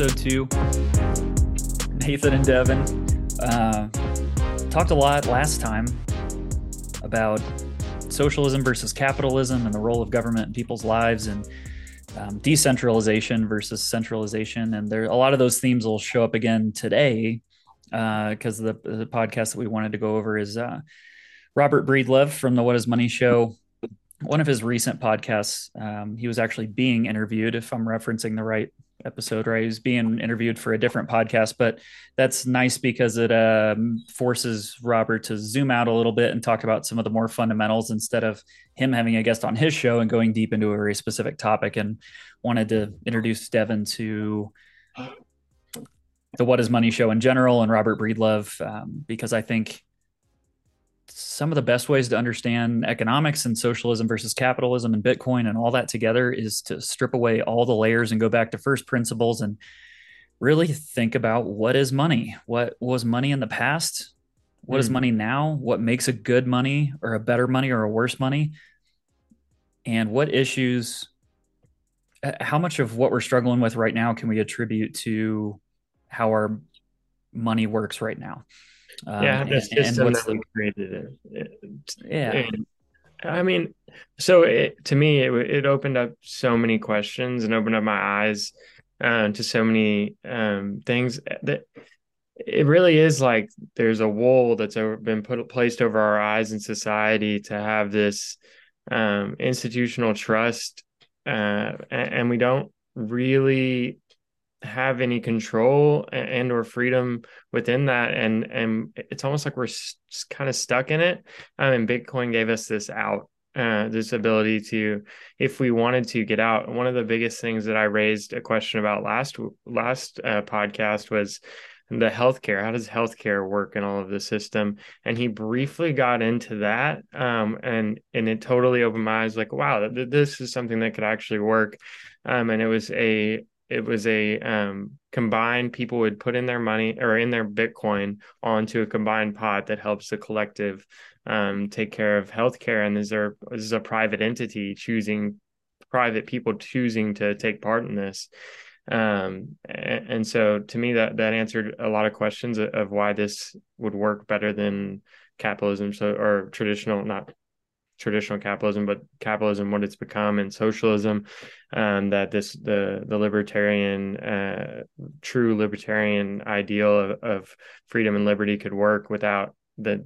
episode two. Nathan and Devin uh, talked a lot last time about socialism versus capitalism and the role of government in people's lives and um, decentralization versus centralization. And there, a lot of those themes will show up again today because uh, the, the podcast that we wanted to go over is uh, Robert Breedlove from the What Is Money Show. One of his recent podcasts, um, he was actually being interviewed, if I'm referencing the right episode, right? He was being interviewed for a different podcast, but that's nice because it um, forces Robert to zoom out a little bit and talk about some of the more fundamentals instead of him having a guest on his show and going deep into a very specific topic. And wanted to introduce Devin to the What Is Money show in general and Robert Breedlove um, because I think some of the best ways to understand economics and socialism versus capitalism and Bitcoin and all that together is to strip away all the layers and go back to first principles and really think about what is money? What was money in the past? What mm. is hmm. money now? What makes a good money or a better money or a worse money? And what issues, how much of what we're struggling with right now can we attribute to how our money works right now? Um, yeah, the system that we created it. yeah. And, I mean, so it, to me, it, it opened up so many questions and opened up my eyes uh, to so many um, things that it really is like there's a wool that's over, been put placed over our eyes in society to have this um, institutional trust, uh, and, and we don't really have any control and or freedom within that and and it's almost like we're just kind of stuck in it. Um, and bitcoin gave us this out uh, this ability to if we wanted to get out. One of the biggest things that i raised a question about last last uh, podcast was the healthcare. How does healthcare work in all of the system? And he briefly got into that um, and and it totally opened my eyes like wow this is something that could actually work. Um, and it was a it was a um, combined people would put in their money or in their bitcoin onto a combined pot that helps the collective um, take care of healthcare. And is there is a private entity choosing private people choosing to take part in this. Um, and, and, so to me that that answered a lot of questions of, of why this would work better than capitalism. So or traditional not traditional capitalism, but capitalism, what it's become, and socialism. Um, that this the the libertarian, uh, true libertarian ideal of, of freedom and liberty could work without the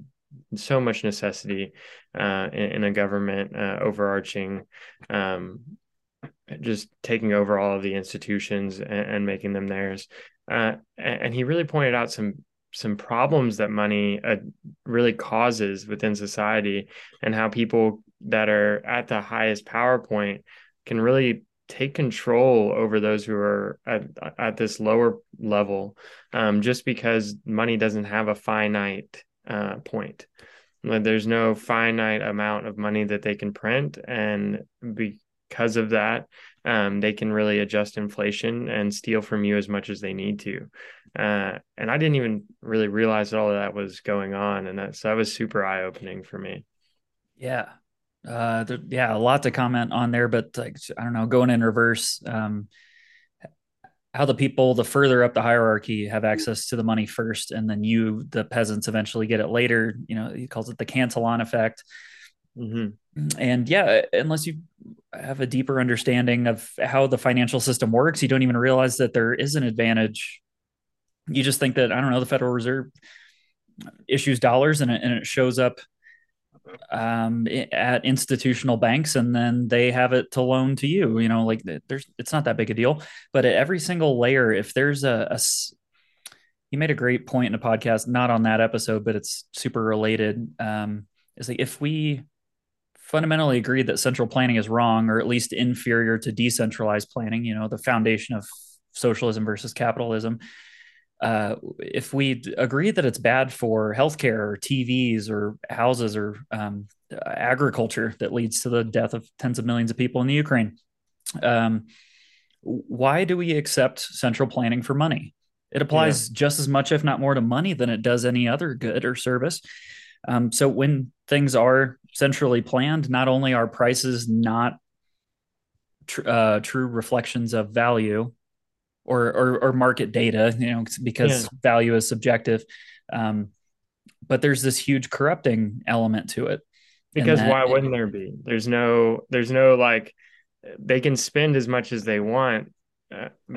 so much necessity uh, in, in, a government uh, overarching um, just taking over all of the institutions and, and making them theirs. Uh, and he really pointed out some some problems that money uh, really causes within society and how people that are at the highest power point can really take control over those who are at, at this lower level um, just because money doesn't have a finite uh, point. There's no finite amount of money that they can print. And because of that um, they can really adjust inflation and steal from you as much as they need to. Uh, and I didn't even really realize all of that was going on, and that so that was super eye opening for me. Yeah, uh, there, yeah, a lot to comment on there, but like I don't know, going in reverse. Um, how the people the further up the hierarchy have access to the money first and then you the peasants eventually get it later you know he calls it the cantillon effect Mm-hmm. And yeah, unless you have a deeper understanding of how the financial system works, you don't even realize that there is an advantage. You just think that I don't know the Federal Reserve issues dollars and it, and it shows up um, at institutional banks, and then they have it to loan to you. You know, like there's it's not that big a deal. But at every single layer, if there's a, a you made a great point in a podcast, not on that episode, but it's super related. Um, is like if we fundamentally agreed that central planning is wrong or at least inferior to decentralized planning you know the foundation of socialism versus capitalism uh, if we agree that it's bad for healthcare or TVs or houses or um, agriculture that leads to the death of tens of millions of people in the Ukraine, um, why do we accept central planning for money? It applies yeah. just as much, if not more, to money than it does any other good or service. Um, so when things are centrally planned, not only are prices not tr- uh, true reflections of value or or, or market data, you know, because yeah. value is subjective. Um, but there's this huge corrupting element to it. Because why wouldn't there be? There's no there's no like they can spend as much as they want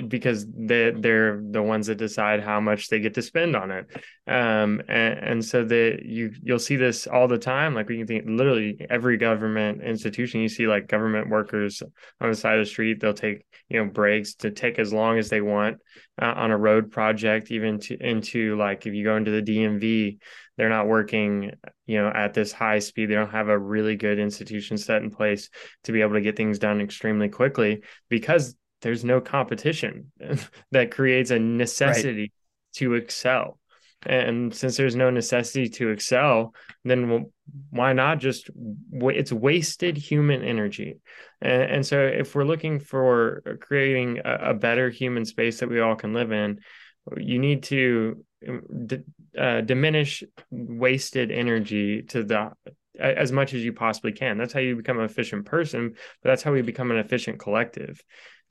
because they they're the ones that decide how much they get to spend on it. Um, and, and so that you you'll see this all the time. Like we can think literally every government institution you see like government workers on the side of the street they'll take you know breaks to take as long as they want uh, on a road project even to into like if you go into the DMV they're not working you know at this high speed. They don't have a really good institution set in place to be able to get things done extremely quickly because there's no competition that creates a necessity right. to excel and since there's no necessity to excel then why not just it's wasted human energy and, and so if we're looking for creating a, a, better human space that we all can live in you need to uh, diminish wasted energy to the as much as you possibly can. That's how you become an efficient person but that's how we become an efficient collective.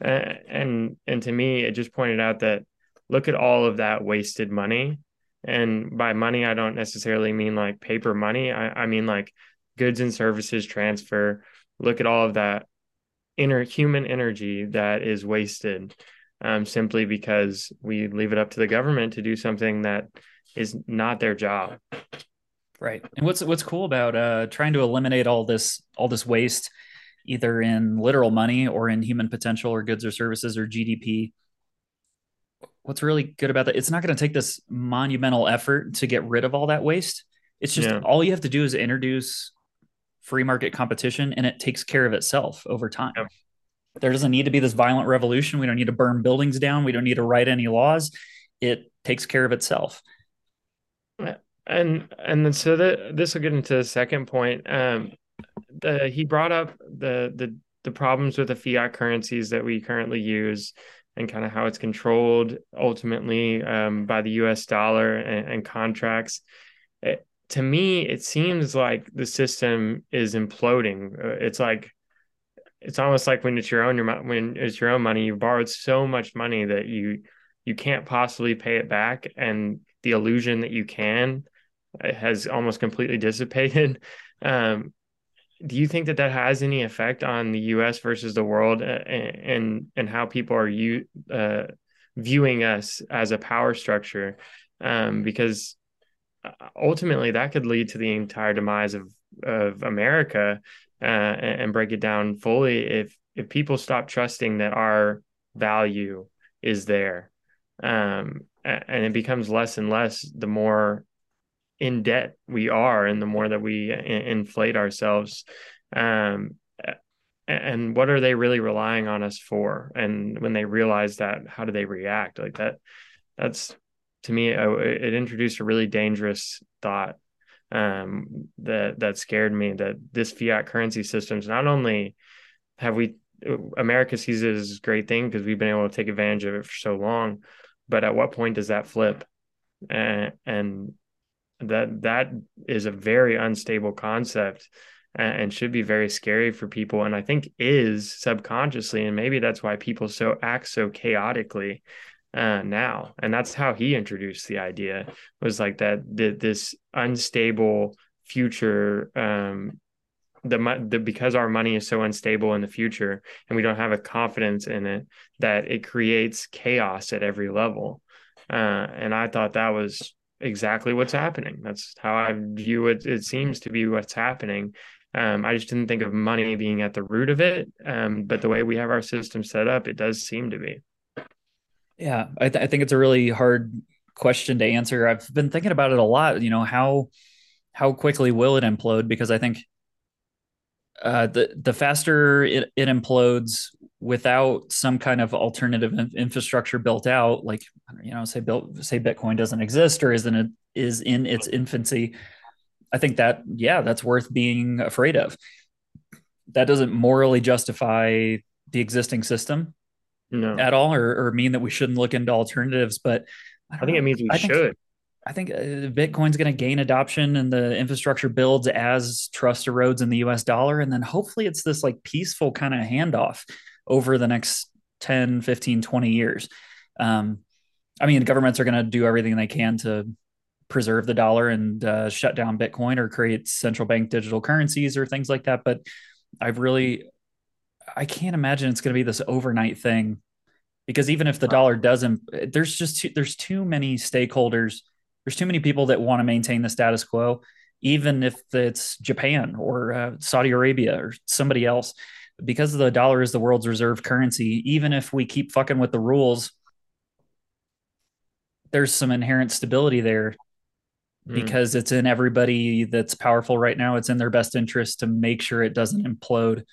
Uh, and and to me it just pointed out that look at all of that wasted money. And by money i don't necessarily mean like paper money. I, I mean like goods and services transfer. Look at all of that inner human energy that is wasted um, simply because we leave it up to the government to do something that is not their job right and what's what's cool about uh, trying to eliminate all this all this waste either in literal money or in human potential or goods or services or GDP. What's really good about that? It's not going to take this monumental effort to get rid of all that waste. It's just yeah. all you have to do is introduce free market competition and it takes care of itself over time. Yeah. There doesn't need to be this violent revolution. We don't need to burn buildings down. We don't need to write any laws. It takes care of itself. And and then so that this will get into the second point. Um, the he brought up the the the problems with the fiat currencies that we currently use and kind of how it's controlled ultimately um, by the U.S. dollar and, and contracts. It, to me, it seems like the system is imploding. Uh, it's like it's almost like when it's your own your when it's your own money, you borrowed so much money that you you can't possibly pay it back, and the illusion that you can has almost completely dissipated. Um, do you think that that has any effect on the U.S. versus the world, uh, and and how people are you uh, viewing us as a power structure? Um, because uh, ultimately, that could lead to the entire demise of of America, uh, and break it down fully. If if people stop trusting that our value is there, um, and it becomes less and less the more in debt we are and the more that we inflate ourselves um, and what are they really relying on us for? And when they realize that how do they react? Like that that's to me it introduced a really dangerous thought um, that that scared me that this fiat currency systems not only have we america sees it as a great thing because we've been able to take advantage of it for so long but at what point does that flip? And, and that that is a very unstable concept and should be very scary for people and i think is subconsciously and maybe that's why people so act so chaotically uh, now and that's how he introduced the idea was like that this unstable future um the, the because our money is so unstable in the future and we don't have a confidence in it that it creates chaos at every level uh, and i thought that was exactly what's happening. That's how I view it. It seems to be what's happening. Um, I just didn't think of money being at the root of it. Um, but the way we have our system set up, it does seem to be. Yeah, I, th- I think it's a really hard question to answer. I've been thinking about it a lot. You know how how quickly will it implode? Because I think uh, the the faster it, it implodes without some kind of alternative infrastructure built out, like you know, say built say Bitcoin doesn't exist or isn't it is in its infancy. I think that yeah, that's worth being afraid of. That doesn't morally justify the existing system no. at all, or, or mean that we shouldn't look into alternatives. But I, I think know. it means we I should. Think, I think uh, Bitcoin's going to gain adoption and the infrastructure builds as trust erodes in the US dollar. And then hopefully it's this like peaceful kind of handoff over the next 10, 15, 20 years. Um, I mean, governments are going to do everything they can to preserve the dollar and uh, shut down Bitcoin or create central bank digital currencies or things like that. But I've really, I can't imagine it's going to be this overnight thing because even if the dollar doesn't, there's just too, there's too many stakeholders. There's too many people that want to maintain the status quo, even if it's Japan or uh, Saudi Arabia or somebody else. Because the dollar is the world's reserve currency, even if we keep fucking with the rules, there's some inherent stability there mm. because it's in everybody that's powerful right now. It's in their best interest to make sure it doesn't implode.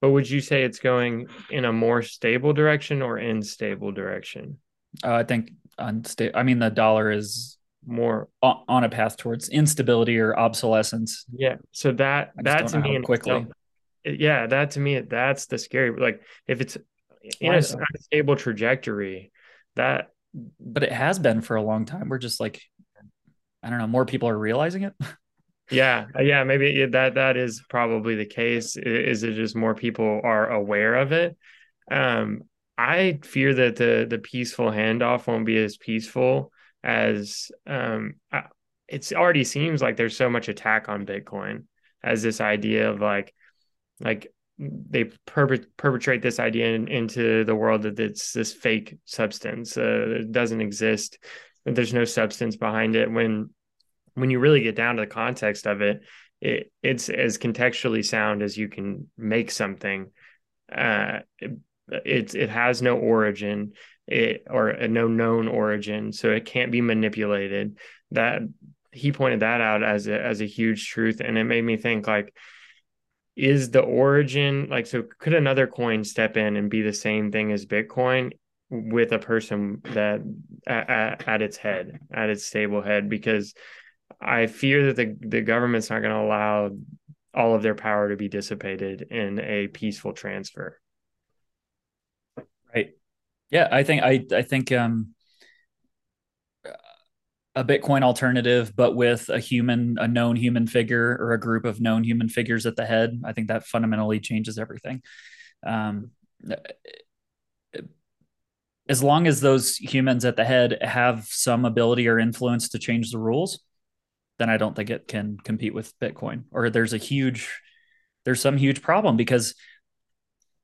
But would you say it's going in a more stable direction or unstable direction? Uh, I think unstable. I mean, the dollar is more on, on, a path towards instability or obsolescence. Yeah. So that that to me quickly. Itself, yeah, that to me that's the scary. Like if it's in a stable trajectory, that. But it has been for a long time. We're just like I don't know, more people are realizing it. yeah, yeah, maybe that that is probably the case. Is it just more people are aware of it? Um, I fear that the the peaceful handoff won't be as peaceful as um, it already seems like there's so much attack on Bitcoin as this idea of like like they perpetrate this idea in, into the world that it's this fake substance uh, it doesn't exist there's no substance behind it. When when you really get down to the context of it, it it's as contextually sound as you can make something. Uh it, it, it has no origin it or no known origin so it can't be manipulated. That he pointed that out as a as a huge truth and it made me think like is the origin like so could another coin step in and be the same thing as bitcoin with a person that at, at its head, at its stable head, because I fear that the, the government's not going to allow all of their power to be dissipated in a peaceful transfer. Right. Yeah, I think I I think um a Bitcoin alternative, but with a human, a known human figure or a group of known human figures at the head. I think that fundamentally changes everything. Um, as long as those humans at the head have some ability or influence to change the rules, then I don't think it can compete with Bitcoin. Or there's a huge, there's some huge problem because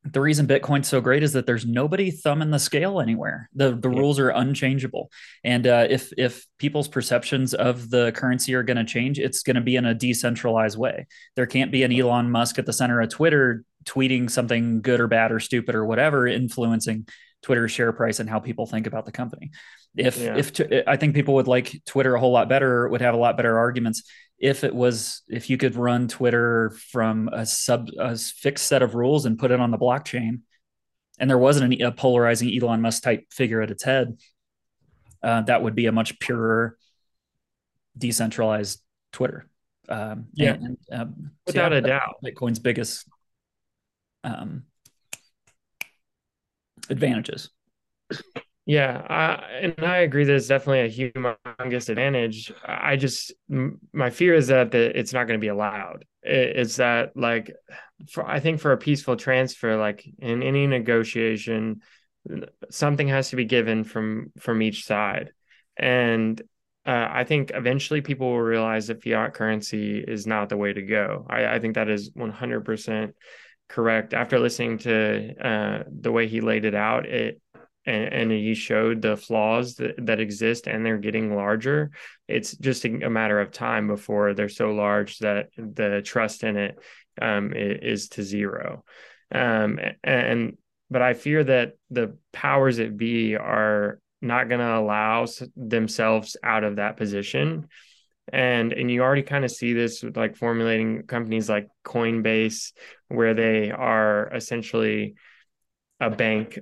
the reason Bitcoin's so great is that there's nobody thumbing the scale anywhere. The the yeah. rules are unchangeable, and uh, if if people's perceptions of the currency are going to change, it's going to be in a decentralized way. There can't be an Elon Musk at the center of Twitter tweeting something good or bad or stupid or whatever, influencing Twitter's share price and how people think about the company. If yeah. if t- I think people would like Twitter a whole lot better, would have a lot better arguments if it was if you could run Twitter from a sub a fixed set of rules and put it on the blockchain, and there wasn't an, a polarizing Elon Musk type figure at its head, uh, that would be a much purer, decentralized Twitter. Um, yeah, and, um, without so yeah, a doubt, Bitcoin's biggest um, advantages. Yeah, I, and I agree that it's definitely a humongous advantage. I just my fear is that the, it's not going to be allowed. It, it's that like for I think for a peaceful transfer, like in any negotiation, something has to be given from from each side, and uh, I think eventually people will realize that fiat currency is not the way to go. I, I think that is one hundred percent correct. After listening to uh, the way he laid it out, it and, and showed the flaws that, that exist and they're getting larger it's just a, a matter of time before they're so large that the trust in it um, is to zero. Um, and but i fear that the powers that be are not going to allow themselves out of that position. And and you already kind of see this with like formulating companies like coinbase where they are essentially a bank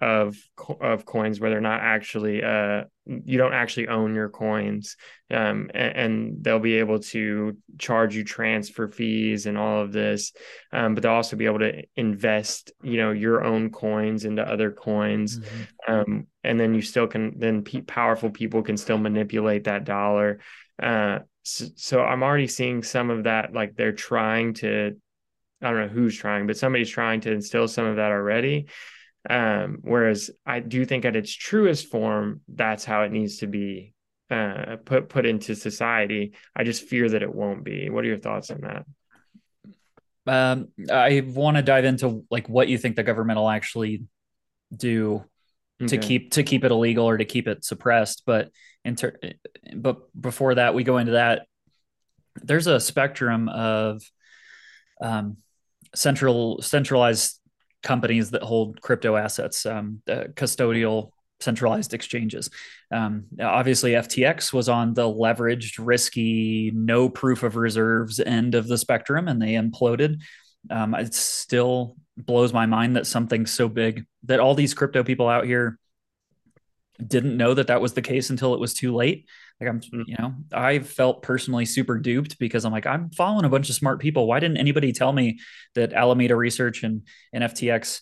of of coins where they're not actually uh you don't actually own your coins. Um and, and, they'll be able to charge you transfer fees and all of this. Um but they'll also be able to invest you know your own coins into other coins. Mm-hmm. um and then you still can then pe- powerful people can still manipulate that dollar. Uh so, so i'm already seeing some of that like they're trying to I don't know who's trying, but somebody's trying to instill some of that already Um, whereas I do think at its truest form, that's how it needs to be uh, put put into society. I just fear that it won't be. What are your thoughts on that? Um, I want to dive into like what you think the government will actually do okay. to keep to keep it illegal or to keep it suppressed. But in inter- but before that, we go into that. There's a spectrum of um, central centralized companies that hold crypto assets, um, custodial centralized exchanges. Um, obviously, FTX was on the leveraged, risky, no proof of reserves end of the spectrum, and they imploded. Um, it still blows my mind that something so big that all these crypto people out here didn't know that that was the case until it was too late. Like I'm, mm. you know, I felt personally super duped because I'm like, I'm following a bunch of smart people. Why didn't anybody tell me that Alameda Research and, and FTX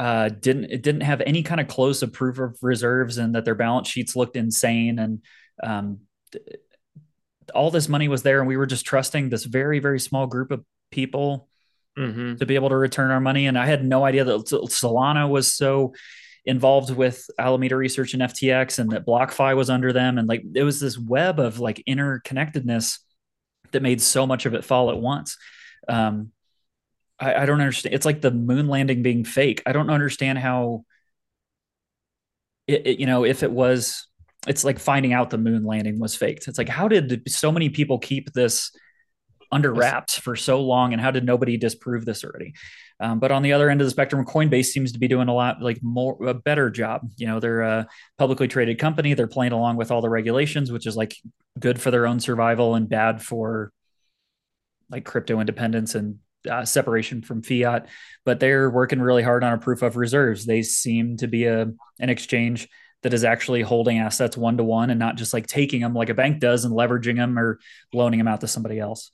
uh, didn't it didn't have any kind of close proof of reserves and that their balance sheets looked insane and um, all this money was there and we were just trusting this very very small group of people mm-hmm. to be able to return our money and I had no idea that Solana was so involved with Alameda Research and FTX and that BlockFi was under them. And like it was this web of like interconnectedness that made so much of it fall at once. Um, I, I don't understand. It's like the moon landing being fake. I don't understand how it, it, you know, if it was, it's like finding out the moon landing was faked. It's like, how did so many people keep this under wraps for so long and how did nobody disprove this already? Um, but on the other end of the spectrum coinbase seems to be doing a lot like more a better job. You know they're a publicly traded company. They're playing along with all the regulations which is like good for their own survival and bad for like crypto independence and uh, separation from fiat. But they're working really hard on a proof of reserves. They seem to be a an exchange that is actually holding assets one to one and not just like taking them like a bank does and leveraging them or loaning them out to somebody else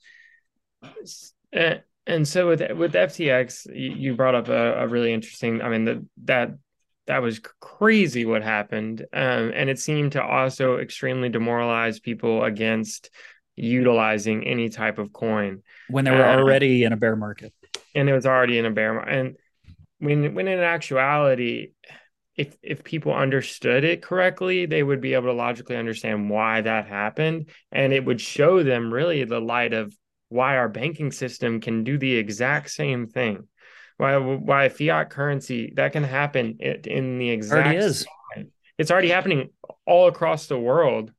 and, and so with with FTX, you brought up a, a really interesting. I mean, the, that that was crazy what happened, um, and it seemed to also extremely demoralize people against utilizing any type of coin when they were uh, already in a bear market. And it was already in a bear market. And when when in actuality, if if people understood it correctly, they would be able to logically understand why that happened, and it would show them really the light of why our banking system can do the exact same thing. Why why fiat currency that can happen in the exact already is. It's already happening all across the world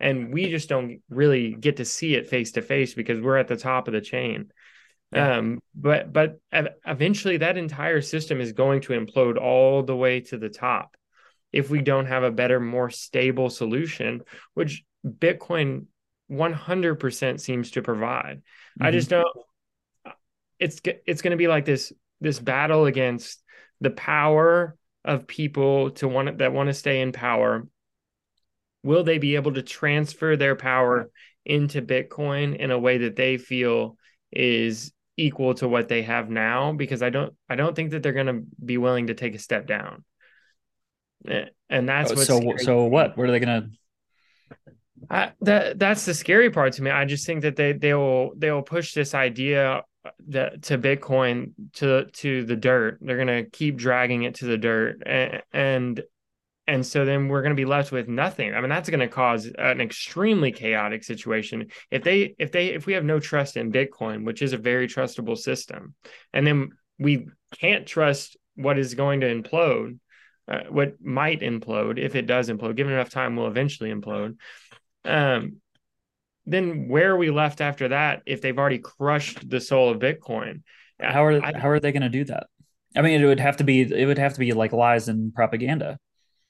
and we just don't really get to see it face to face because we're at the top of the chain. Yeah. Um, but but eventually that entire system is going to implode all the way to the top if we don't have a better, more stable solution, which Bitcoin 100% seems to provide. Mm-hmm. I just don't it's it's going to be like this this battle against the power of people to want that want to stay in power. Will they be able to transfer their power into Bitcoin in a way that they feel is equal to what they have now because I don't I don't think that they're going to be willing to take a step down. And that's oh, so so what? What are they going to That that's the scary part to me. I just think that they they will they will push this idea that to Bitcoin to to the dirt. They're gonna keep dragging it to the dirt, and and, and so then we're gonna be left with nothing. I mean, that's gonna cause an extremely chaotic situation if they if they if we have no trust in Bitcoin, which is a very trustable system, and then we can't trust what is going to implode. Uh, what might implode if it does implode given enough time will eventually implode um, then where are we left after that if they've already crushed the soul of Bitcoin? How are I, how are they going to do that? I mean, it would have to be it would have to be like lies and propaganda.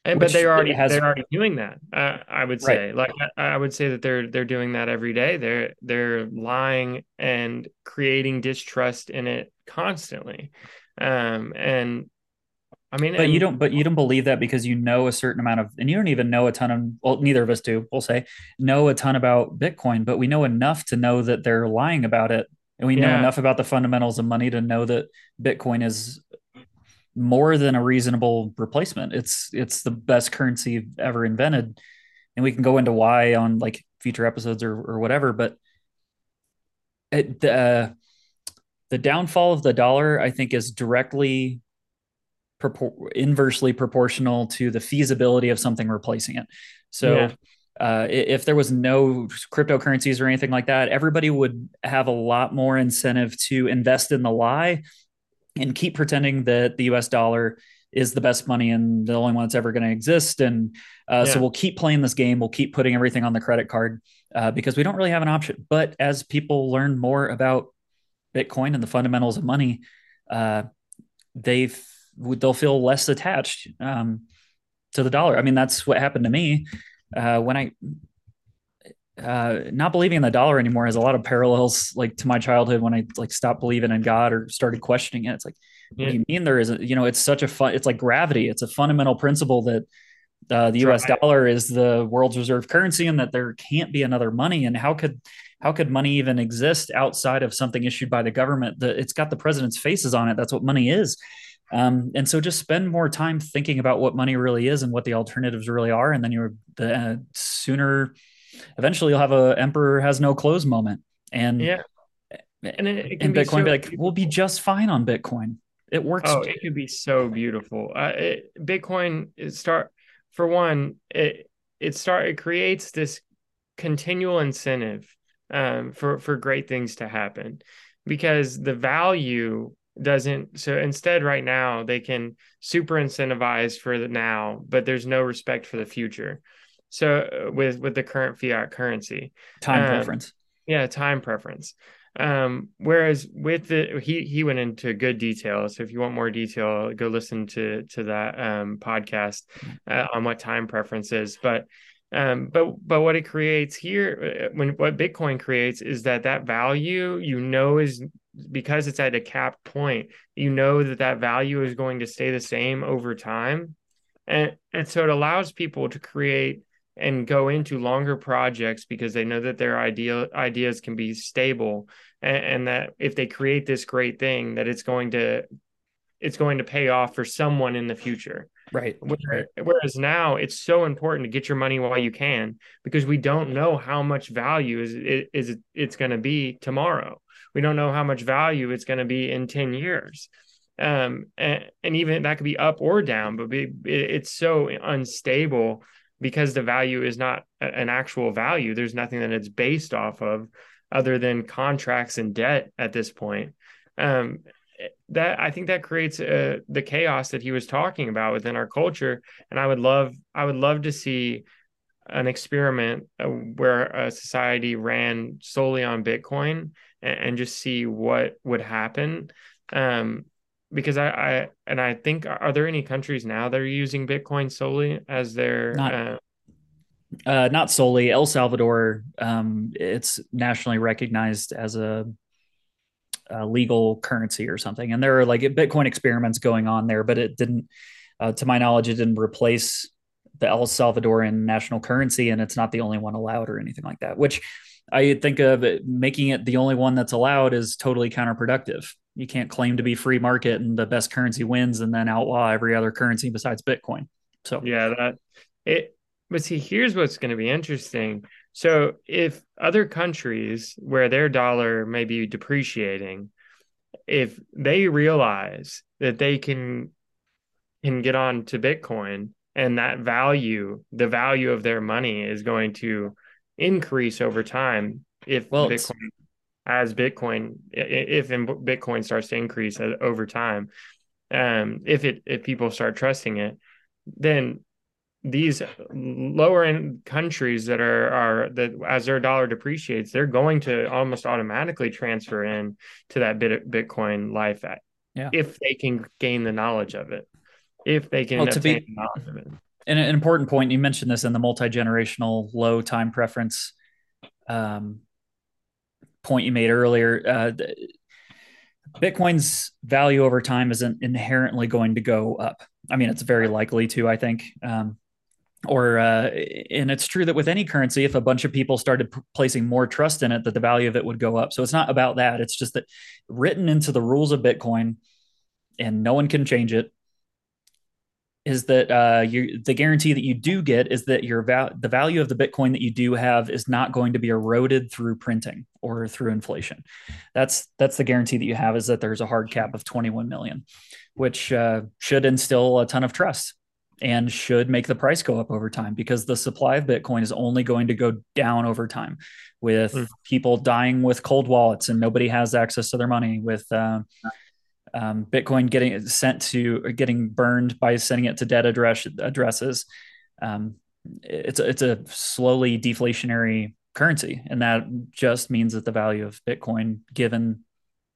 And, but they're already has, they're already doing that. Uh, I would say, right. like I, I, would say that they're they're doing that every day. They're they're lying and creating distrust in it constantly. Um, and I mean, but and, you don't, but you don't believe that because you know a certain amount of, and you don't even know a ton of, well, neither of us do, we'll say, know a ton about Bitcoin, but we know enough to know that they're lying about it. And we yeah. know enough about the fundamentals of money to know that Bitcoin is more than a reasonable replacement. It's, it's the best currency ever invented. And we can go into why on like future episodes or, or whatever, but it, the, uh, the downfall of the dollar, I think, is directly propor- inversely proportional to the feasibility of something replacing it. So yeah. uh, if there was no cryptocurrencies or anything like that, everybody would have a lot more incentive to invest in the lie and keep pretending that the US dollar is the best money and the only one that's ever going to exist. And uh, yeah. so we'll keep playing this game. We'll keep putting everything on the credit card uh, because we don't really have an option. But as people learn more about Bitcoin and the fundamentals of money, uh, they they'll feel less attached um, to the dollar. I mean, that's what happened to me uh, when I uh, not believing in the dollar anymore has a lot of parallels like to my childhood when I like stopped believing in God or started questioning it. It's like, yeah. what do you mean there isn't? You know, it's such a fun. It's like gravity. It's a fundamental principle that uh, the U.S. Right. dollar is the world's reserve currency, and that there can't be another money. And how could how could money even exist outside of something issued by the government? The, it's got the president's faces on it. That's what money is. Um, and so just spend more time thinking about what money really is and what the alternatives really are, and then you're the uh, sooner eventually you'll have a emperor has no clothes moment. And yeah, and, it, it and Bitcoin be, so be like, we'll be just fine on Bitcoin. It works. Oh, it could be so beautiful. Uh, it, Bitcoin start for one. It it start it creates this continual incentive um, for for great things to happen because the value doesn't so instead right now they can super incentivize for the now but there's no respect for the future. So uh, with with the current fiat currency. Time um, preference. Yeah time preference. Um whereas with the he he went into good detail. So if you want more detail go listen to to that um podcast uh, on what time preference is. But um, but but what it creates here, uh, when what Bitcoin creates is that that value you know is because it's at a cap point, you know that that value is going to stay the same over time. And, and so it allows people to create and go into longer projects because they know that their idea ideas can be stable and, and that if they create this great thing that it's going to it's going to pay off for someone in the future. Right. Whereas now it's so important to get your money while you can because we don't know how much value is is it's going to be tomorrow we don't know how much value it's going to be in 10 years. Um, and, and, even that could be up or down but it, it's so unstable because the value is not an actual value. There's nothing that it's based off of other than contracts and debt at this point. Um, that i think that creates uh, the chaos that he was talking about within our culture. And i would love i would love to see an experiment where a society ran solely on bitcoin and, and just see what would happen. Um, because I, I and I think are there any countries now that are using Bitcoin solely as their not, uh, uh, not solely El Salvador. Um, it's nationally recognized as a, a, legal currency or something, and there are like Bitcoin experiments going on there, but it didn't, uh, to my knowledge, it didn't replace the El Salvadoran national currency, and it's not the only one allowed or anything like that. Which I think of it, making it the only one that's allowed is totally counterproductive. You can't claim to be free market and the best currency wins and then outlaw every other currency besides Bitcoin. So yeah, that it. But see, here's what's going to be interesting. So if other countries where their dollar may be depreciating, if they realize that they can can get on to Bitcoin and that value, the value of their money is going to increase over time if well, Bitcoin as Bitcoin if Bitcoin starts to increase over time. Um, if it if people start trusting it, then these lower end countries that are are that as their dollar depreciates, they're going to almost automatically transfer in to that bit Bitcoin life at, yeah. if they can gain the knowledge of it. If they can well, to be, knowledge of it an, an important point you mentioned this in the multi-generational low time preference um, point you made earlier. Uh, bitcoin's value over time isn't inherently going to go up. I mean it's very likely to i think. Um, or uh, and it's true that with any currency if a bunch of people started p- placing more trust in it that the value of it would go up. So it's not about that. It's just that written into the rules of bitcoin and no one can change it is that uh, you, the guarantee that you do get is that your val- the value of the Bitcoin that you do have is not going to be eroded through printing or through inflation. That's that's the guarantee that you have is that there's a hard cap of 21 million, which uh, should instill a ton of trust and should make the price go up over time because the supply of Bitcoin is only going to go down over time with mm. people dying with cold wallets and nobody has access to their money with uh, um, Bitcoin getting sent to getting burned by sending it to dead address addresses. Um, it's a, it's a slowly deflationary currency, and that just means that the value of Bitcoin, given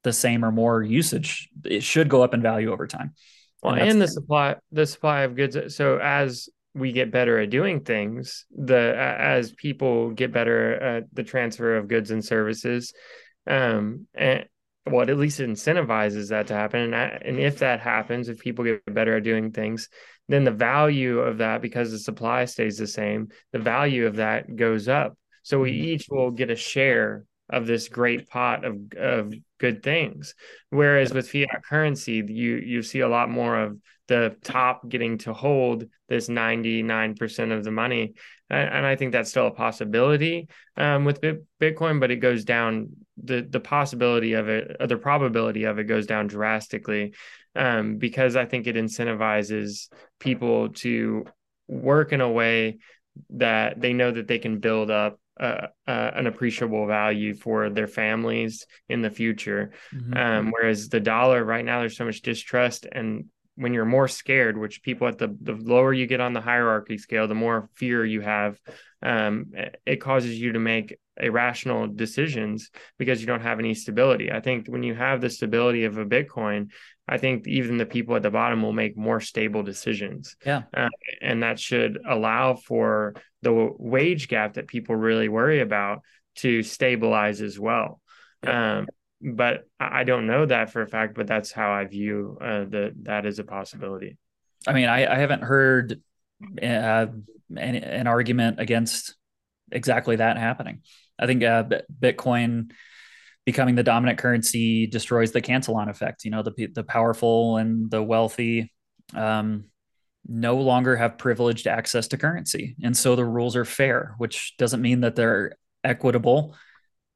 the same or more usage, it should go up in value over time. Well, and, and the supply the supply of goods. So as we get better at doing things, the as people get better at the transfer of goods and services, um, and well, at least it incentivizes that to happen. And, I, and if that happens, if people get better at doing things, then the value of that, because the supply stays the same, the value of that goes up. So we mm-hmm. each will get a share of this great pot of, of good things. Whereas with fiat currency, you you see a lot more of the top getting to hold this 99% of the money. And, and I think that's still a possibility um, with Bitcoin, but it goes down the the possibility of it, or the probability of it goes down drastically um, because I think it incentivizes people to work in a way that they know that they can build up uh, uh, an appreciable value for their families in the future. Mm-hmm. Um, whereas the dollar right now, there's so much distrust, and when you're more scared, which people at the the lower you get on the hierarchy scale, the more fear you have, um, it causes you to make irrational decisions because you don't have any stability. I think when you have the stability of a Bitcoin, I think even the people at the bottom will make more stable decisions. Yeah. Uh, and that should allow for the wage gap that people really worry about to stabilize as well. Yeah. Um, but I don't know that for a fact, but that's how I view uh, that that is a possibility. I mean, I, I haven't heard uh, an, an, argument against exactly that happening. I think uh, Bitcoin becoming the dominant currency destroys the Cantillon effect. You know, the the powerful and the wealthy um, no longer have privileged access to currency, and so the rules are fair, which doesn't mean that they're equitable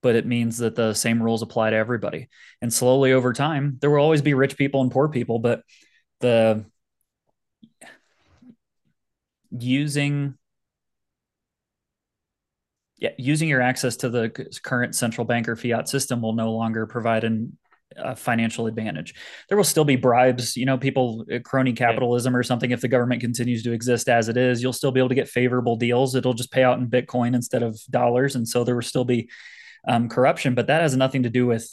but it means that the same rules apply to everybody. And slowly over time, there will always be rich people and poor people, but the using yeah, using your access to the current central banker fiat system will no longer provide an a financial advantage. There will still be bribes, you know, people uh, crony capitalism or something. If the government continues to exist as it is, you'll still be able to get favorable deals. It'll just pay out in Bitcoin instead of dollars, and so there will still be um, corruption, but that has nothing to do with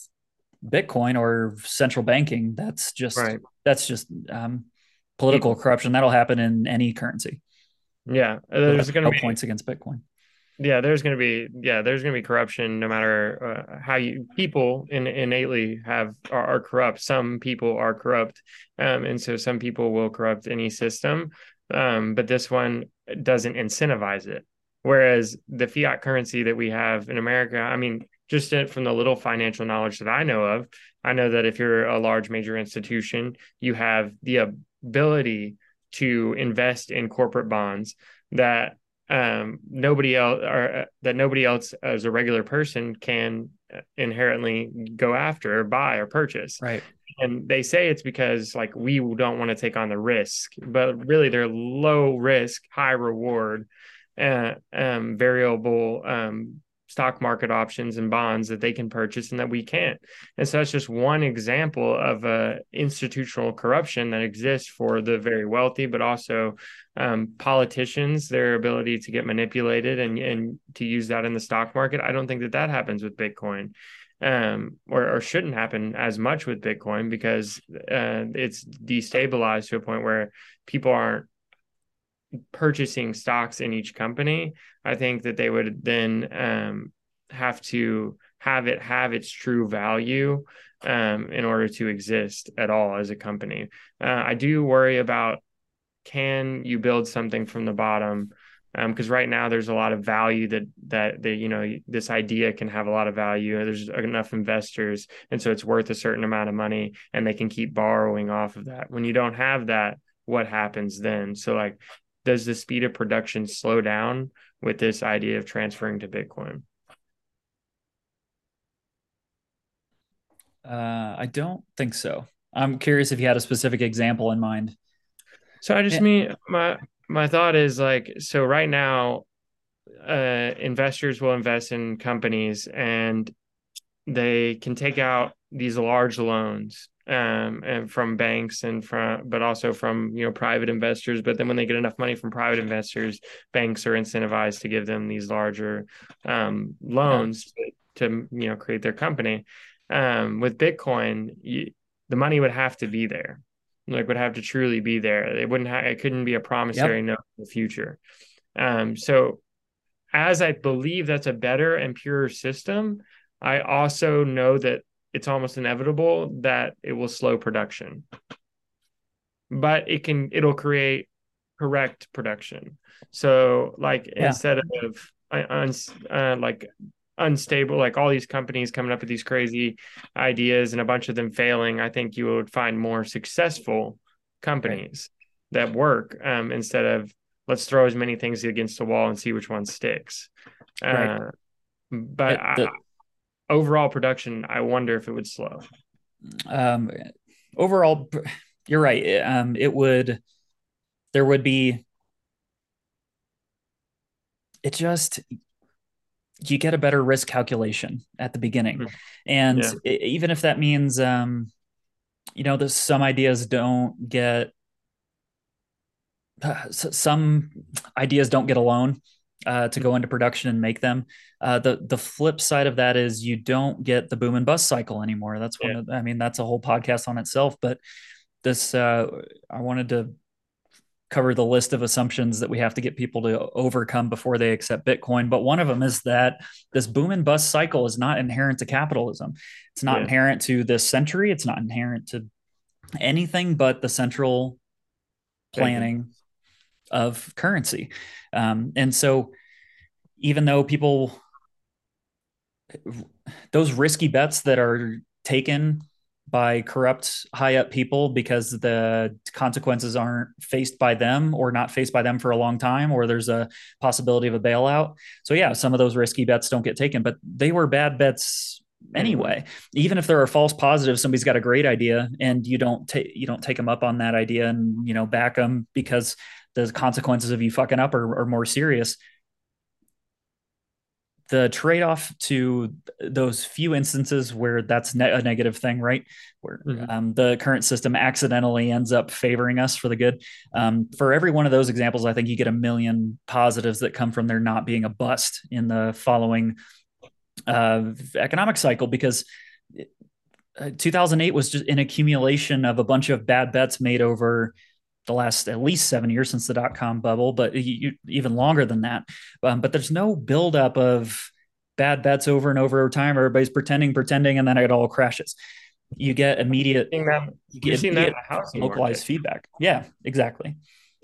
Bitcoin or central banking. That's just right. that's just um, political corruption. That'll happen in any currency. Yeah, there's going to be points against Bitcoin. Yeah, there's going to be yeah, there's going to be corruption no matter uh, how you people in, innately have are, are, corrupt. Some people are corrupt, um, and so some people will corrupt any system. Um, but this one doesn't incentivize it. Whereas the fiat currency that we have in America, I mean, just from the little financial knowledge that I know of, I know that if you're a large major institution, you have the ability to invest in corporate bonds that um, nobody else or uh, that nobody else as a regular person can inherently go after or buy or purchase. Right. And they say it's because like we don't want to take on the risk, but really they're low risk, high reward uh, um, variable um, stock market options and bonds that they can purchase and that we can't. And so that's just one example of uh, institutional corruption that exists for the very wealthy, but also um, politicians, their ability to get manipulated and, and to use that in the stock market. I don't think that that happens with Bitcoin. Um, or, or shouldn't happen as much with Bitcoin because uh, it's destabilized to a point where people aren't purchasing stocks in each company, I think that they would then um, have to have it have its true value um, in order to exist at all as a company. Uh, I do worry about can you build something from the bottom? Because um, right now there's a lot of value that that that you know this idea can have a lot of value. There's enough investors and so it's worth a certain amount of money and they can keep borrowing off of that. When you don't have that what happens then? So like does the speed of production slow down with this idea of transferring to bitcoin? Uh, i don't think so. I'm curious if you had a specific example in mind. So i just yeah. mean my my thought is like so right now uh, investors will invest in companies and they can take out these large loans um, and from banks and from but also from you know private investors but then when they get enough money from private investors banks are incentivized to give them these larger um, loans yeah. to, you know create their company um, with bitcoin you, the money would have to be there like would have to truly be there it wouldn't have it couldn't be a promissory yep. note in the future um, so as i believe that's a better and purer system I also know that it's almost inevitable that it will slow production. But it can it'll create correct production. So like yeah. instead of uh, un, uh, like unstable like all these companies coming up with these crazy ideas and a bunch of them failing, I think you would find more successful companies that work um, instead of let's throw as many things against the wall and see which one sticks. Right. Uh, but it, the, overall production, I wonder if it would slow. Um, overall, you're right. Um, it would. There would be. It just you get a better risk calculation at the beginning, mm-hmm. and yeah. it, even if that means, um, you know, that some ideas don't get. Uh, some ideas don't get a loan uh, to go into production and make them. Uh, the the flip side of that is you don't get the boom and bust cycle anymore. That's one. Yeah. Of, I mean, that's a whole podcast on itself. But this, uh, I wanted to cover the list of assumptions that we have to get people to overcome before they accept Bitcoin. But one of them is that this boom and bust cycle is not inherent to capitalism. It's not yeah. inherent to this century. It's not inherent to anything but the central planning of currency. Um, and so, even though people, those risky bets that are taken by corrupt high up people because the consequences aren't faced by them or not faced by them for a long time or there's a possibility of a bailout so yeah some of those risky bets don't get taken but they were bad bets anyway even if there are false positives somebody's got a great idea and you don't take you don't take them up on that idea and you know back them because the consequences of you fucking up are, are more serious. The trade-off to those few instances where that's ne- a negative thing right? Where mm-hmm. um, the current system accidentally ends up favoring us for the good. Um, for every one of those examples i think you get a million positives that come from there not being a bust in the following uh, economic cycle because uh, 2008 was just an accumulation of a bunch of bad bets made over the last at least seven years since the dot com bubble, but you, even longer than that. Um, but there's no buildup of bad bets over and over time. Everybody's pretending, pretending, and then it all crashes. You get immediate, that, you get immediate localized market. feedback. Yeah, exactly.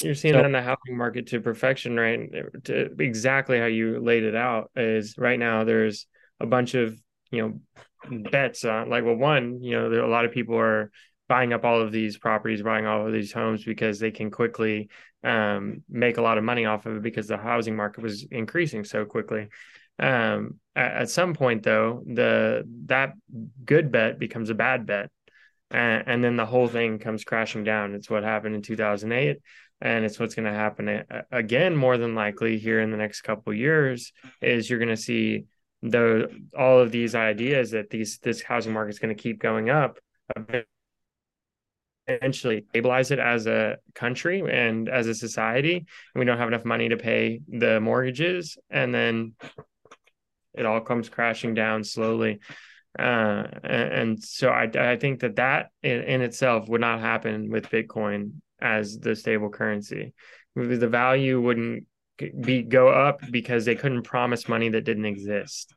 You're seeing so, that in the housing market to perfection, right? To exactly how you laid it out is right now. There's a bunch of you know bets on like well, one, you know, there a lot of people are buying up all of these properties, buying all of these homes because they can quickly um, make a lot of money off of it because the housing market was increasing so quickly. Um, at, at, some point, though, the that good bet becomes a bad bet, and, and then the whole thing comes crashing down. It's what happened in 2008, and it's what's going to happen again more than likely here in the next couple years. Is you're going to see the all of these ideas that these this housing market is going to keep going up eventually stabilize it as a country and as a society and we don't have enough money to pay the mortgages and then it all comes crashing down slowly. Uh, and, so I, I think that that in, in, itself would not happen with bitcoin as the stable currency. The value wouldn't be go up because they couldn't promise money that didn't exist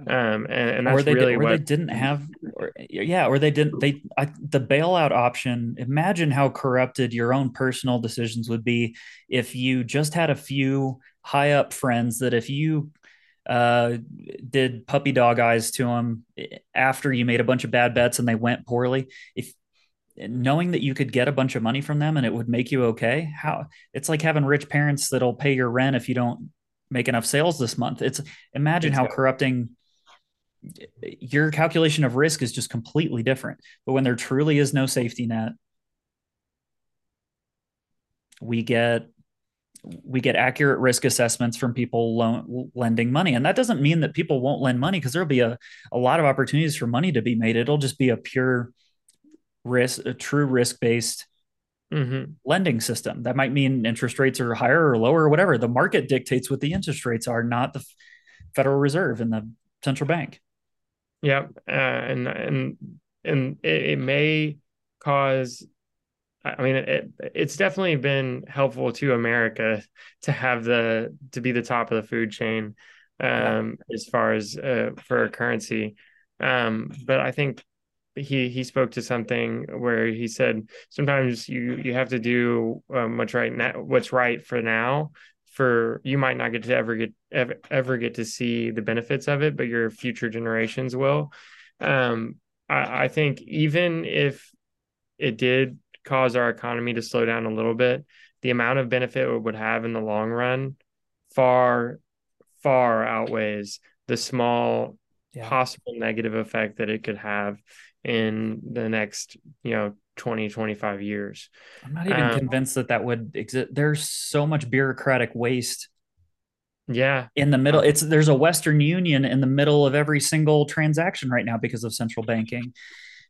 um, and, and that's or they really did, or what they didn't have, or, yeah, or they didn't. They I, the bailout option. Imagine how corrupted your own personal decisions would be if you just had a few high up friends that if you uh, did puppy dog eyes to them after you made a bunch of bad bets and they went poorly. If knowing that you could get a bunch of money from them and it would make you okay how it's like having rich parents that'll pay your rent if you don't make enough sales this month it's imagine how corrupting your calculation of risk is just completely different. But when there truly is no safety net we get we get accurate risk assessments from people loan, lending money. And that doesn't mean that people won't lend money because there'll be a, a lot of opportunities for money to be made. It'll just be a pure risk a true risk based mm-hmm. lending system. That might mean interest rates are higher or lower or whatever. The market dictates what the interest rates are not the federal reserve and the central bank yeah uh, and and and it, it may cause I mean, it, it's definitely been helpful to America to have the to be the top of the food chain um, as far as uh, for a currency. Um, but I think he he spoke to something where he said sometimes you you have to do um, what's right now, what's right for now. For you might not get to ever get ever, ever get to see the benefits of it, but your future generations will. Um, I, I think even if it did cause our economy to slow down a little bit, the amount of benefit it would have in the long run far, far outweighs the small yeah. possible negative effect that it could have in the next, you know, 20, 25 years. I'm not even um, convinced that that would exist. There's so much bureaucratic waste. Yeah. In the middle, it's there's a Western Union in the middle of every single transaction right now because of central banking.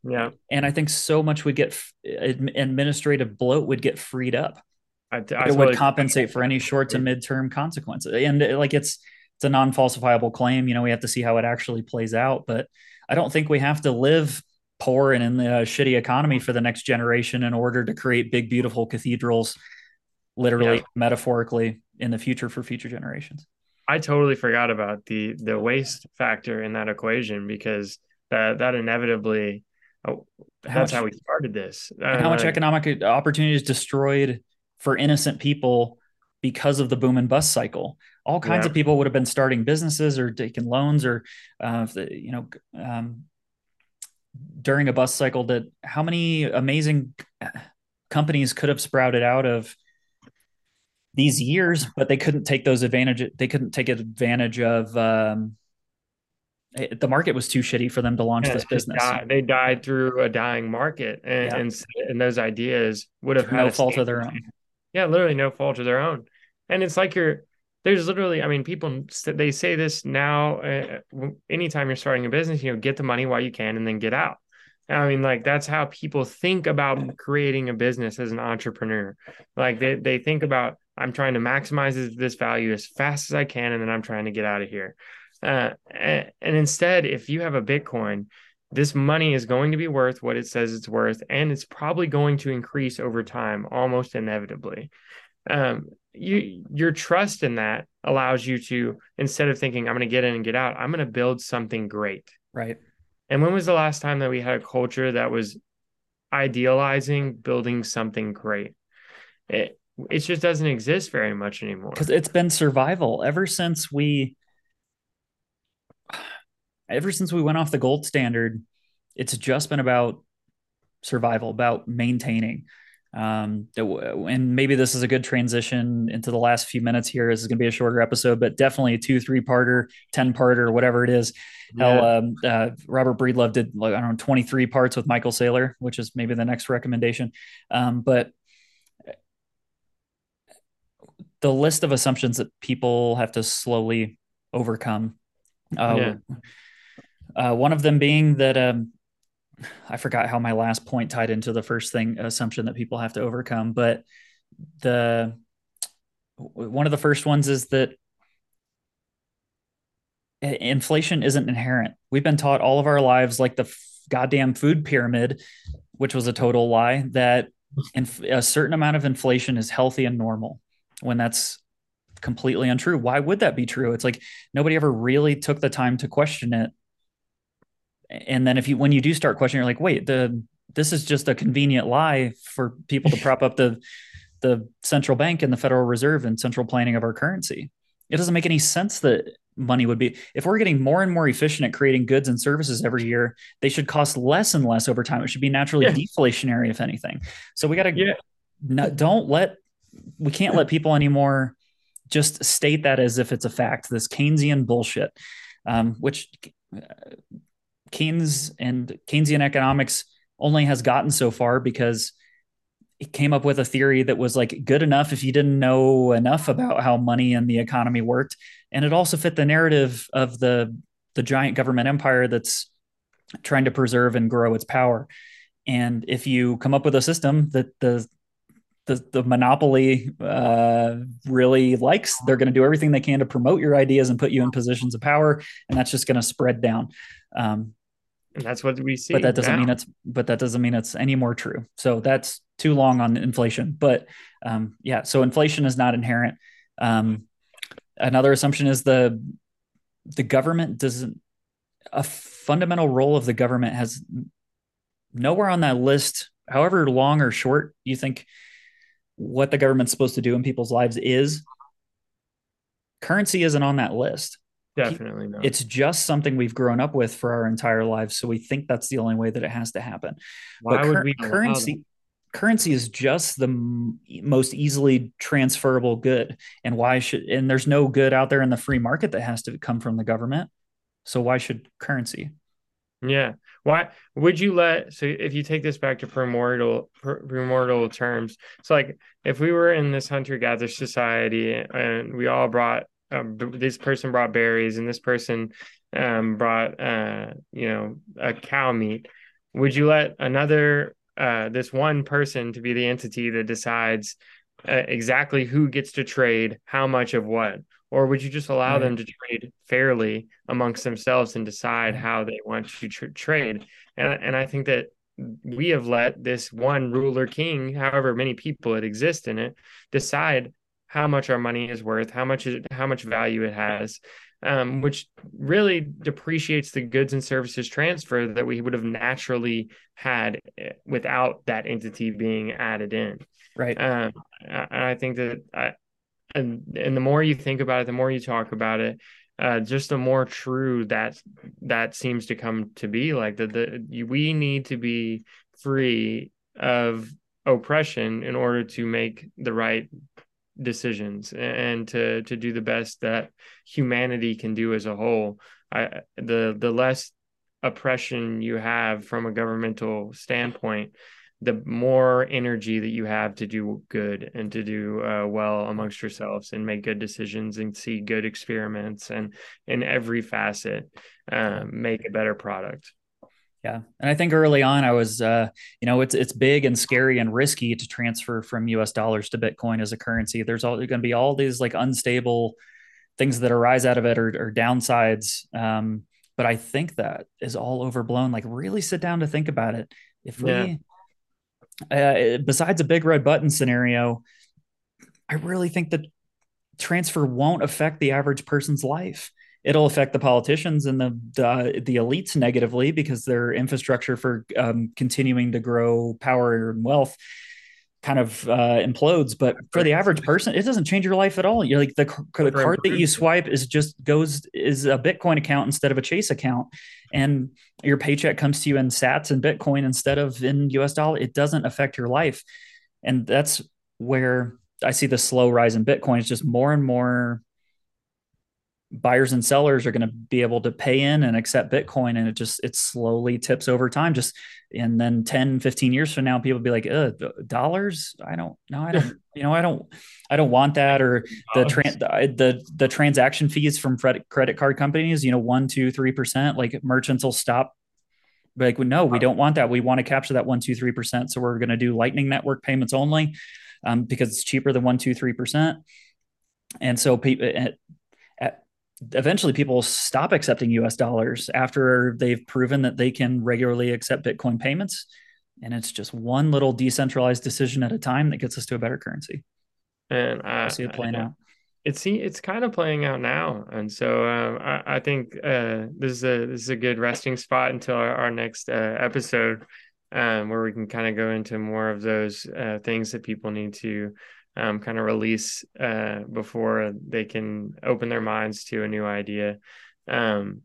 Yeah. And I think so much would get administrative bloat would get freed up. I, I it totally would compensate for any short to midterm consequences. And uh, like it's it's a non-falsifiable claim. You know, we have to see how it actually plays out. But I don't think we have to live poor and in the shitty economy for the next generation in order to create big, beautiful cathedrals, literally, yeah. metaphorically, in the future for future generations. I totally forgot about the the waste factor in that equation because that that inevitably Oh, that's how, much, how we started this. Uh, how much uh, economic opportunity is destroyed for innocent people because of the boom and bust cycle? All kinds yeah. of people would have been starting businesses or taking loans or, uh, you know, um, during a bust cycle. That how many amazing companies could have sprouted out of these years, but they couldn't take those advantage. They couldn't take advantage of um, the market was too shitty for them to launch yeah, this business. Died. They died through a dying market, and yeah. and, and, those ideas would have no fault of their own. Yeah, literally no fault of their own. And it's like you're there's literally, I mean, people they say this now. Uh, anytime you're starting a business, you know, get the money while you can, and then get out. I mean, like that's how people think about creating a business as an entrepreneur. Like they they think about I'm trying to maximize this value as fast as I can, and then I'm trying to get out of here. Uh, and instead, if you have a Bitcoin, this money is going to be worth what it says it's worth, and it's probably going to increase over time, almost inevitably. Um, you your trust in that allows you to instead of thinking I'm going to get in and get out, I'm going to build something great. Right. And when was the last time that we had a culture that was idealizing building something great? It it just doesn't exist very much anymore. Because it's been survival ever since we ever since we went off the gold standard, it's just been about survival, about maintaining. Um, and maybe this is a good transition into the last few minutes here. This is going to be a shorter episode, but definitely a two, three parter, 10 parter, whatever it is. Yeah. Hell, um, uh, Robert Breedlove did, like, I don't know, 23 parts with Michael Saylor, which is maybe the next recommendation. Um, but the list of assumptions that people have to slowly overcome. Uh, yeah uh, one of them being that um, I forgot how my last point tied into the first thing assumption that people have to overcome, but the one of the first ones is that inflation isn't inherent. We've been taught all of our lives, like the f- goddamn food pyramid, which was a total lie, that inf- a certain amount of inflation is healthy and normal when that's completely untrue. Why would that be true? It's like nobody ever really took the time to question it and then if you when you do start questioning you're like wait the this is just a convenient lie for people to prop up the the central bank and the federal reserve and central planning of our currency it doesn't make any sense that money would be. If we're getting more and more efficient at creating goods and services every year, they should cost less and less over time. It should be naturally yeah. deflationary, if anything. So we got to yeah. no, don't let we can't let people anymore just state that as if it's a fact. This Keynesian bullshit, um, which uh, Keynes and Keynesian economics only has gotten so far because it came up with a theory that was like good enough if you didn't know enough about how money and the economy worked. And it also fit the narrative of the the giant government empire that's trying to preserve and grow its power. And if you come up with a system that the the, the monopoly uh, really likes they're going to do everything they can to promote your ideas and put you in positions of power and that's just going to spread down um, and that's what we see but that doesn't now. mean it's but that doesn't mean it's any more true so that's too long on inflation. But um, yeah, so inflation is not inherent. Um, another assumption is the the government doesn't a fundamental role of the government has nowhere on that list, however long or short you think what the government's supposed to do in people's lives is. Currency isn't on that list. Definitely not. It's just something we've grown up with for our entire lives, so we think that's the only way that it has to happen. Why but would cur- we currency? currency is just the m- most easily transferable good and why should and there's no good out there in the free market that has to come from the government so why should currency yeah why would you let so if you take this back to primordial primordial terms so like if we were in this hunter gatherer society and we all brought um, this person brought berries and this person um, brought uh, you know a cow meat. Would you let another uh, this one person to be the entity that decides uh, exactly who gets to trade how much of what? Or would you just allow right. them to trade fairly amongst themselves and decide how they want to tr- trade? And and I think that we have let this one ruler king however many people it exist in it decide how much our money is worth how much is, how much value it has um, which really depreciates the goods and services transfer that we would have naturally had eh, without that entity being added in. Right. Um, I think that, I, and and the more you think about it, the more you talk about it, uh, just the more true that that seems to come to be. Like that, the we need to be free of oppression in order to make the right decisions and to to do the best that humanity can do as a whole. I the the less oppression you have from a governmental standpoint the more energy that you have to do good and to do uh, well amongst yourselves and make good decisions and see good experiments and in every facet uh, make a better product yeah, and I think early on I was, uh, you know, it's it's big and scary and risky to transfer from U.S. dollars to Bitcoin as a currency. There's all going to be all these like unstable things that arise out of it or, or downsides. Um, but I think that is all overblown. Like, really sit down to think about it. If we, yeah. uh, besides a big red button scenario, I really think that transfer won't affect the average person's life it'll affect the politicians and the the, the elites negatively because their infrastructure for um, continuing to grow power and wealth kind of uh, implodes. But for the average person, it doesn't change your life at all. You're like the, the card that you swipe is just goes is a Bitcoin account instead of a Chase account, and your paycheck comes to you in Sats and Bitcoin instead of in US dollar. It doesn't affect your life, and that's where I see the slow rise in Bitcoin. It's just more and more buyers and sellers are going to be able to pay in and accept bitcoin and it just it slowly tips over time. Just and then 10 15 years from now people be like uh dollars? I don't no i don't you know i don't i don't want that. Or the tra- the the transaction fees from credit card companies you know one two three percent like merchants will stop. Like no we don't want that. We want to capture that one two three percent so we're going to do lightning network payments only um, because it's cheaper than one two three percent. And so people eventually people stop accepting US dollars after they've proven that they can regularly accept Bitcoin payments. And it's just one little decentralized decision at a time that gets us to a better currency. And I, I see it playing out. It's it's kind of playing out now, and so um, I, I, think uh, this is a this is a good resting spot until our, our next uh, episode, um, where we can kind of go into more of those uh, things that people need to um, kind of release uh, before they can open their minds to a new idea. Um,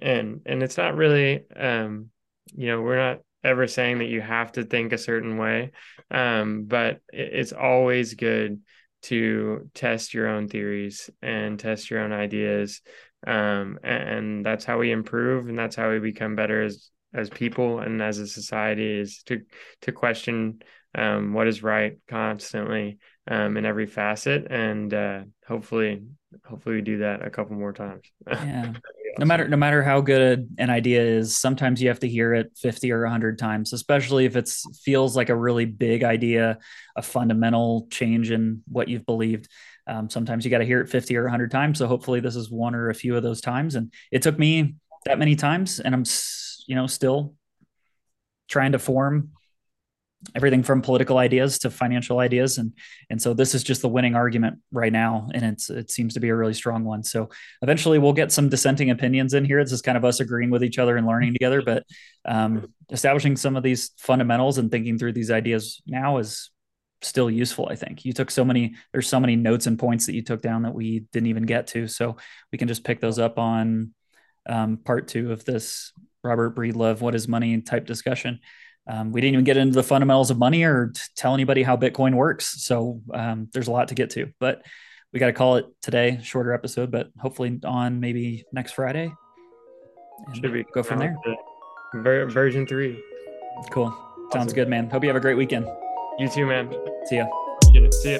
and and it's not really, um, you know, we're not ever saying that you have to think a certain way, um, but it's always good to test your own theories and test your own ideas um, and that's how we improve and that's how we become better as as people and as a society is to to question um, what is right constantly um, in every facet and uh, hopefully hopefully we do that a couple more times yeah no matter no matter how good an idea is sometimes you have to hear it 50 or 100 times especially if it feels like a really big idea a fundamental change in what you've believed um, sometimes you got to hear it 50 or 100 times. So hopefully this is one or a few of those times. And it took me that many times, and I'm, you know, still trying to form everything from political ideas to financial ideas. And and so this is just the winning argument right now. And it's it seems to be a really strong one. So eventually we'll get some dissenting opinions in here. It's just kind of us agreeing with each other and learning together. But um, establishing some of these fundamentals and thinking through these ideas now is still useful i think. You took so many there's so many notes and points that you took down that we didn't even get to. So we can just pick those up on um, part two of this robert breedlove what is money? type discussion um, we didn't even get into the fundamentals of money or tell anybody how bitcoin works. So um, there's a lot to get to but we got to call it today shorter episode but hopefully on maybe next friday. Should we go from there. version three. Cool. Sounds awesome. good man. Hope you have a great weekend. You too, man. See ya. See ya.